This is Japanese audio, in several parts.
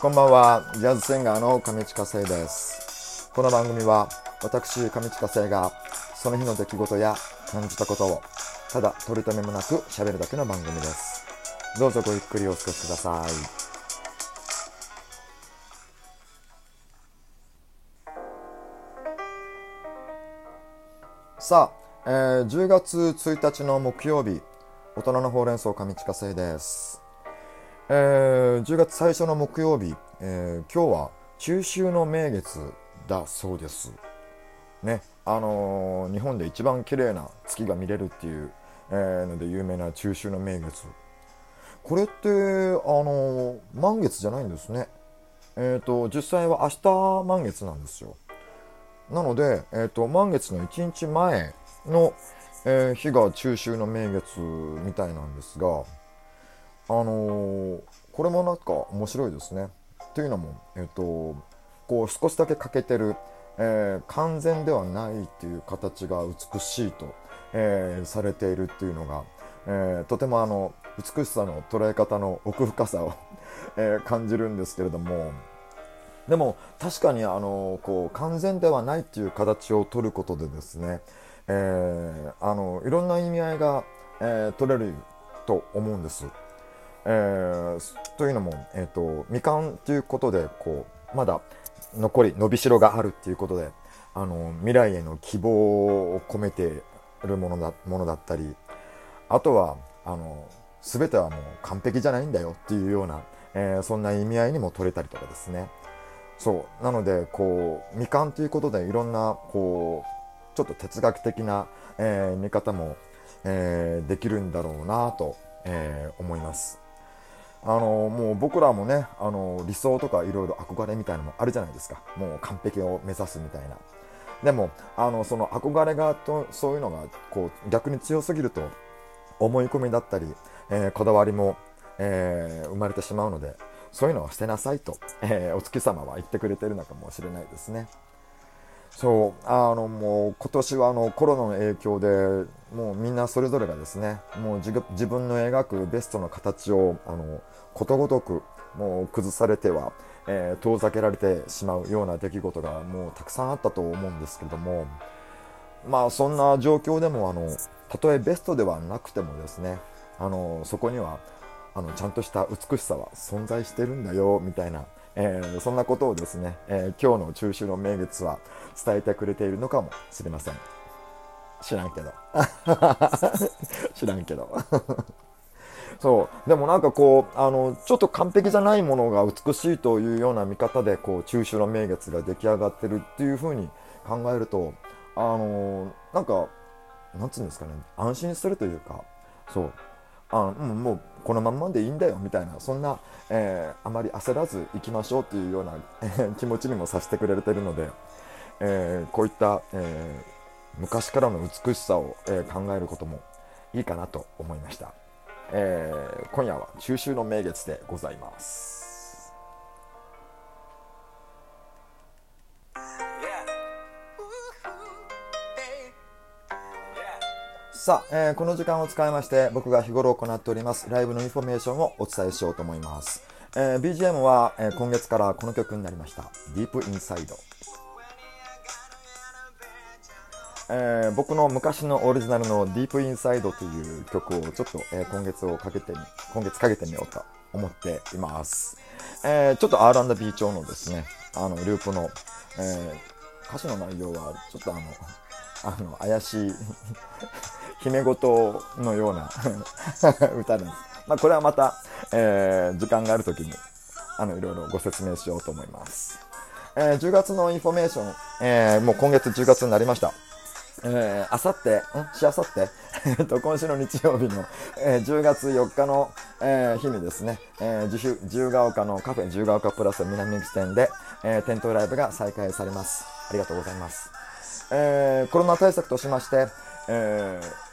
こんばんは、ジャズシンガーの上地下生です。この番組は、私、上地下生が、その日の出来事や感じたことを、ただ取り留めもなく喋るだけの番組です。どうぞごゆっくりお過ごしください。さあ、えー10月1日の木曜日、大人のほうれん草上地下生です。えー10月最初の木曜日、えー今日は中秋の名月だそうです。ね、あのー日本で一番綺麗な月が見れるっていう、えーので有名な中秋の名月。これって、あの満月じゃないんですね。えっ、と、実際は明日満月なんですよ。なので、えー、と満月の1日前の、え日が中秋の名月みたいなんですが、あのーこれもなんか面白いですね。というのも、えー、とこう少しだけ欠けてる、えー完全ではないっていう形が美しいと、えされているっていうのが、えとてもあの美しさの捉え方の奥深さを、え感じるんですけれども。でも確かにあのこう完全ではないっていう形を取ることでですね、えーあのいろんな意味合いが、えー取れると思うんです。えーというのも、えー、とみかんということでこうまだ残り伸びしろがあるっていうことであの未来への希望を込めてるものだものだったりあとはあの全てはもう完璧じゃないんだよっていうような、えーそんな意味合いにも取れたりとかですね。そうなのでこうみかんということでいろんなこうちょっと哲学的な、えー見方も、えーできるんだろうなと、えー思います。あのもう僕らもねあの理想とかいろいろ憧れみたいなのもあるじゃないですかもう完璧を目指すみたいなでもあのその憧れがとそういうのがこう逆に強すぎると思い込みだったり、えーこだわりも、えー生まれてしまうのでそういうのは捨てなさいと、えーお月様は言ってくれてるのかもしれないですね。そうあのもう今年はあのコロナの影響でもうみんなそれぞれがですねもう自分の描くベストの形をあのことごとくもう崩されては、えー遠ざけられてしまうような出来事がもうたくさんあったと思うんですけどもまあそんな状況でもあのたとえベストではなくてもですねあのそこにはあのちゃんとした美しさは存在してるんだよみたいな、えーそんなことをですね、えー今日の中秋の名月は伝えてくれているのかもしれません。知らんけど。知らんけど。そう。でもなんかこうあのちょっと完璧じゃないものが美しいというような見方でこう中秋の名月が出来上がってるっていう風に考えるとあのなんかなんつうんですかね安心するというか。そう。あうん、もうこのまんまでいいんだよみたいなそんな、えーあまり焦らず行きましょうっていうような、気持ちにもさせてくれてるので、えーこういった、えー昔からの美しさを、え考えることもいいかなと思いました、えー今夜は中秋の名月でございます。さあ、えーこの時間を使いまして僕が日頃行っておりますライブのインフォメーションをお伝えしようと思います、えー BGM は、えー今月からこの曲になりました「Deep Inside えー僕の昔のオリジナルの「Deep Inside という曲をちょっと、えー今月をかけて今月かけてみようと思っています、えーちょっと R&B 調のですねあのループの、えー歌詞の内容はちょっとあのあの怪しい 秘め事のような 歌なんです。まあ、これはまた、えー時間がある時にあのいろいろご説明しようと思います。えー10月のインフォメーション、えーもう今月10月になりました。えー、あさって、ん？しあさって、えっと、今週の日曜日の、えー10月4日の、えー日にですね、えー自主自由が丘のカフェ自由が丘プラス南口店で、えー店頭ライブが再開されます。ありがとうございます。えーコロナ対策としまして、えー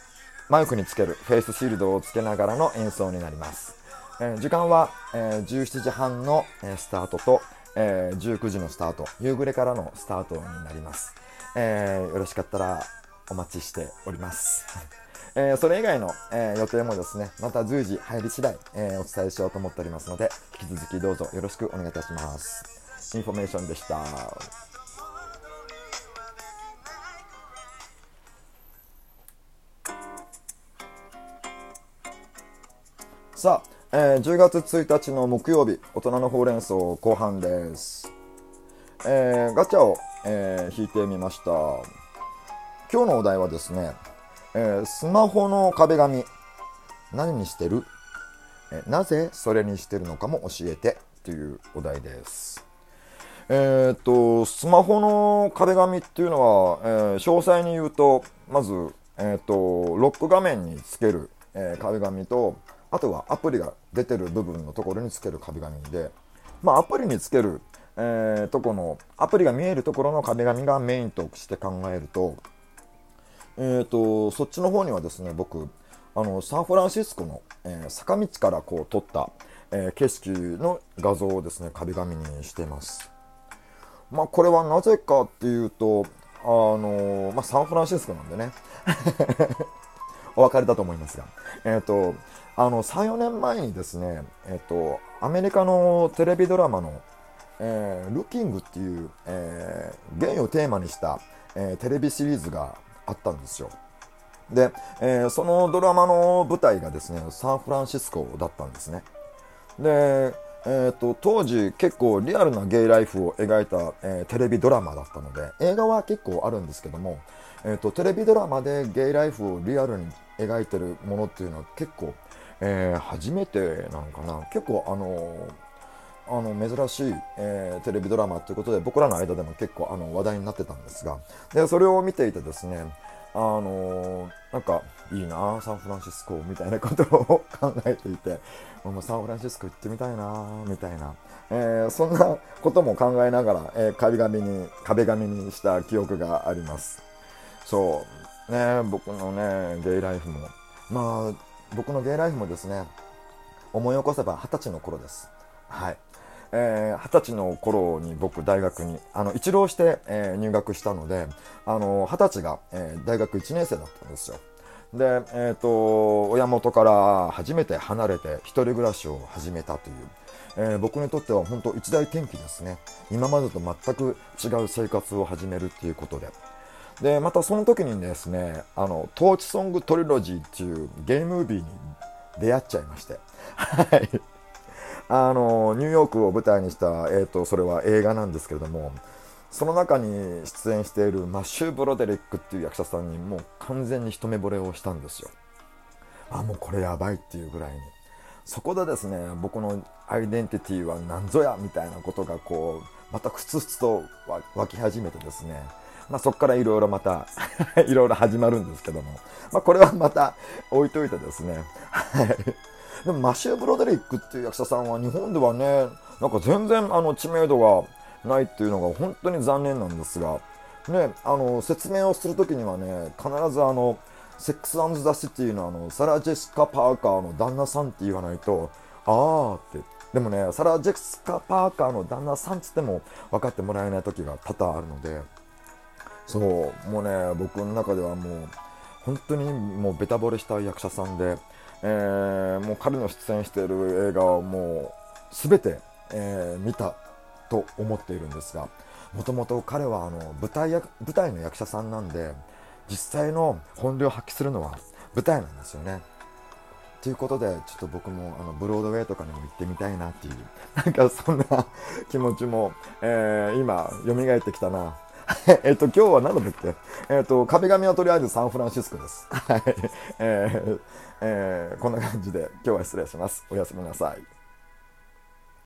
マイクにつけるフェイスシールドをつけながらの演奏になります。えー時間は、えー17時半の、えースタートと、えー19時のスタート、夕暮れからのスタートになります。えーよろしかったらお待ちしております。えー、それ以外の、えー、予定もですね、また随時入り次第、えー、お伝えしようと思っておりますので、引き続きどうぞよろしくお願いいたします。インフォメーションでした。さあ、えー、10月1日の木曜日、大人のほうれん草後半です。えー、ガチャを、えー、引いてみました。今日のお題はですね、えー、スマホの壁紙、何にしてる、えなぜそれにしてるのかも教えてというお題です。えっと、スマホの壁紙っていうのは、え詳細に言うと、まず、えっと、ロック画面につける、え壁紙と、あとはアプリが出てる部分のところにつける壁紙で、まあ、アプリにつける、えー、とこのアプリが見えるところの壁紙がメインとして考えると,、えーと、そっちの方にはですね僕あのサンフランシスコの、えー、坂道からこう撮った、えー、景色の画像をですね壁紙にしてます。まあ、これはなぜかっていうと、あのまあ、サンフランシスコなんでねお別れだと思いますが、えっ、ー、と、あの、3、4年前にですね、えっ、ー、と、アメリカのテレビドラマの、えー、ルキングっていう、えー、ゲイをテーマにした、えー、テレビシリーズがあったんですよ。で、えー、そのドラマの舞台がですね、サンフランシスコだったんですね。で、えーと、当時結構リアルなゲイライフを描いた、えー、テレビドラマだったので映画は結構あるんですけども、えーと、テレビドラマでゲイライフをリアルに描いてるものっていうのは結構、えー、初めてなのかな。結構あのあの珍しい、えー、テレビドラマということで僕らの間でも結構あの話題になってたんですが。でそれを見ていてですねあのなんかいいなサンフランシスコみたいなことを考えていて。もうサンフランシスコ行ってみたいなみたいな、えー、そんなことも考えながら、えー、壁紙に壁紙にした記憶があります。そう。ね僕のねゲイライフも。まあ僕のゲイライフもですね思い起こせば二十歳の頃です。はい。えー、20歳の頃に僕大学にあの一浪して、えー、入学したのであの20歳が、えー、大学1年生だったんですよ。で、えーと、親元から初めて離れて一人暮らしを始めたという、えー、僕にとっては本当一大転機ですね。今までと全く違う生活を始めるっていうことで。でまたその時にですねあのトーチソングトリロジーっていうゲームービーに出会っちゃいまして。はい。あのニューヨークを舞台にした、えーと、それは映画なんですけれどもその中に出演しているマッシュ・ブロデリックっていう役者さんにもう完全に一目惚れをしたんですよ。あもうこれやばいっていうぐらいに。そこでですね僕のアイデンティティは何ぞやみたいなことがこうまたふつふつと湧き始めてですねまあ、そこからいろいろまた いろいろ始まるんですけども、まあ、これはまた置いといてですね、はい。でもマシュー・ブロデリックっていう役者さんは日本ではねなんか全然あの知名度がないっていうのが本当に残念なんですが、ね、あの説明をする時にはね必ずあのセックス・アンズ・ザ・シティのあのサラ・ジェシカ・パーカーの旦那さんって言わないとああって。でもねサラ・ジェシカ・パーカーの旦那さんっつっても分かってもらえない時が多々あるのでそうもうね僕の中ではもう本当にもうベタ惚れした役者さんでえー、もう彼の出演している映画をもう全て、えー、見たと思っているんですがもともと彼はあの舞台や舞台の役者さんなんで実際の本領発揮するのは舞台なんですよね。ということでちょっと僕もあのブロードウェイとかにも行ってみたいなっていうなんかそんな気持ちも、えー、今蘇ってきたな えっと、今日は何だっけえっと、壁紙はとりあえずサンフランシスコです。はい。えー、えー、こんな感じで今日は失礼します。おやすみなさい。